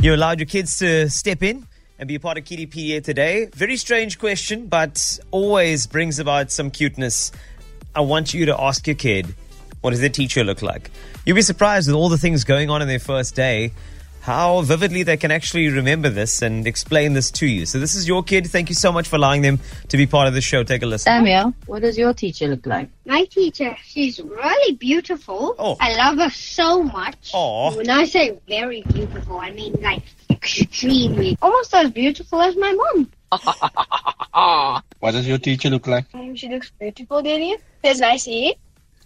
You allowed your kids to step in and be a part of Kiddiepedia today. Very strange question, but always brings about some cuteness. I want you to ask your kid, what does their teacher look like? You'll be surprised with all the things going on in their first day, how vividly they can actually remember this and explain this to you. So this is your kid. Thank you so much for allowing them to be part of the show. Take a listen. Samuel, what does your teacher look like? My teacher, she's really beautiful. Oh. I love her so much. Aw. When I say very beautiful, I mean like extremely. Almost as beautiful as my mom. What does your teacher look like? Um, she looks beautiful, Danny. She has nice hair.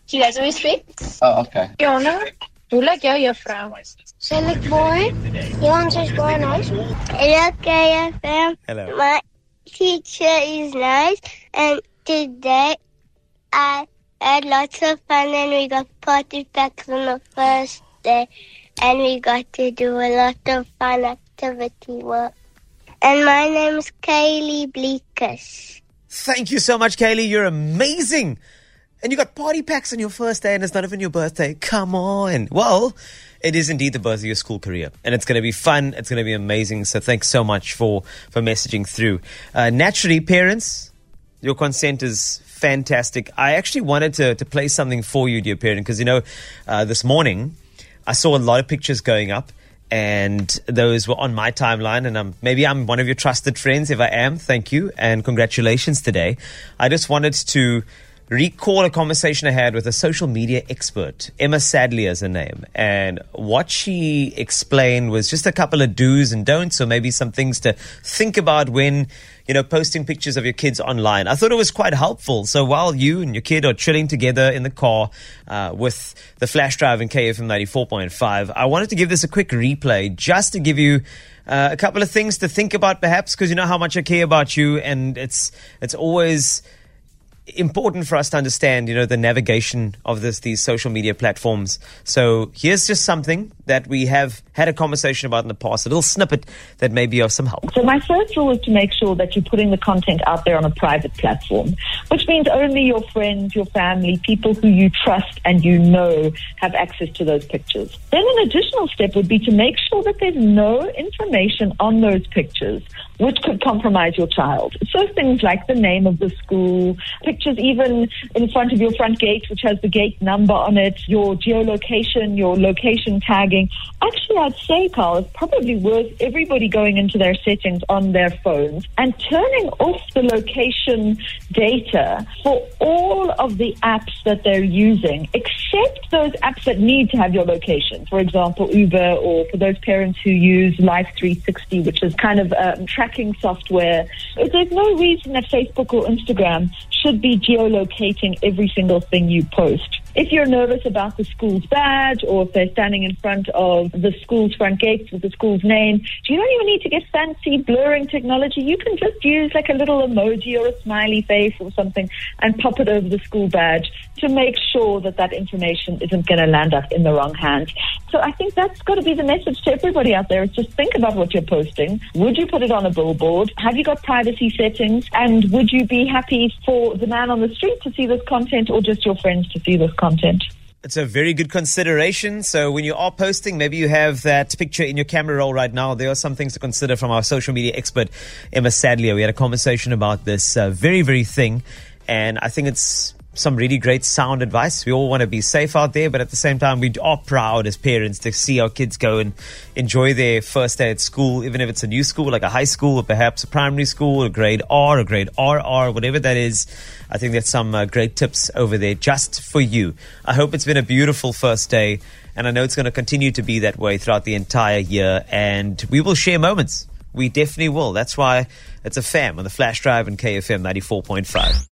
She has respect. Oh, okay. Fiona, hoe lyk jou juffrou? She look boring. He answers very nice. Hello, KFM. Hello. My teacher is nice, and today I had lots of fun, and we got party packs on the first day, and we got to do a lot of fun activity work. And my name is Kaylee Bleekus. Thank you so much, Kaylee. You're amazing. And you got party packs on your first day and it's not even your birthday. Come on. Well, it is indeed the birth of your school career and it's going to be fun. It's going to be amazing. So thanks so much for, for messaging through. Uh, naturally, parents, your consent is fantastic. I actually wanted to, to play something for you, dear parent, because, you know, uh, this morning I saw a lot of pictures going up and those were on my timeline and um, maybe i'm one of your trusted friends if i am thank you and congratulations today i just wanted to recall a conversation i had with a social media expert. Emma Sadleir is her name. And what she explained was just a couple of do's and don'ts or maybe some things to think about when you know posting pictures of your kids online. I thought it was quite helpful. So while you and your kid are chilling together in the car uh, with the flash drive and kfm 94.5 i wanted to give this a quick replay just to give you uh, a couple of things to think about perhaps because you know how much i care about you and it's it's always important for us to understand, you know, the navigation of this these social media platforms. So here's just something that we have had a conversation about in the past, a little snippet that may be of some help. So my first rule is to make sure that you're putting the content out there on a private platform, which means only your friends, your family, people who you trust and you know have access to those pictures. Then an additional step would be to make sure that there's no information on those pictures which could compromise your child. So things like the name of the school, pictures even in front of your front gate, which has the gate number on it, your geolocation, your location tagging. Actually, I'd say, Carl, it's probably worth everybody going into their settings on their phones and turning off the location data for all of the apps that they're using, except those apps that need to have your location. For example, Uber, or for those parents who use Life 360, which is kind of um, tracking software. There's no reason that Facebook or Instagram should be geolocating every single thing you post. If you're nervous about the school's badge or if they're standing in front of the school's front gates with the school's name, you don't even need to get fancy blurring technology. You can just use like a little emoji or a smiley face or something and pop it over the school badge to make sure that that information isn't going to land up in the wrong hands. So I think that's got to be the message to everybody out there is just think about what you're posting. Would you put it on a billboard? Have you got privacy settings? And would you be happy for the man on the street to see this content or just your friends to see this content? It's a very good consideration. So when you are posting, maybe you have that picture in your camera roll right now. There are some things to consider from our social media expert, Emma Sadleir. We had a conversation about this uh, very, very thing. And I think it's some really great sound advice. We all want to be safe out there, but at the same time, we are proud as parents to see our kids go and enjoy their first day at school, even if it's a new school, like a high school or perhaps a primary school, a grade R, a grade RR, whatever that is. I think there's some uh, great tips over there just for you. I hope it's been a beautiful first day, and I know it's going to continue to be that way throughout the entire year, and we will share moments. We definitely will. That's why it's a fam on the flash drive and KFM 94.5.